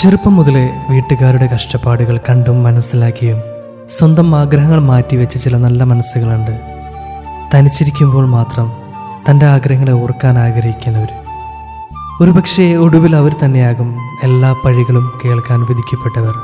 ചെറുപ്പം മുതലേ വീട്ടുകാരുടെ കഷ്ടപ്പാടുകൾ കണ്ടും മനസ്സിലാക്കിയും സ്വന്തം ആഗ്രഹങ്ങൾ മാറ്റിവെച്ച ചില നല്ല മനസ്സുകളുണ്ട്. തനിച്ചിരിക്കുമ്പോൾ മാത്രം തന്റെ ആഗ്രഹങ്ങളെ ഓർക്കാൻ ആഗ്രഹിക്കുന്നവർ ഒരുപക്ഷെ ഒടുവിൽ അവർ തന്നെയാകും എല്ലാ പഴികളും കേൾക്കാൻ വിധിക്കപ്പെട്ടവർ.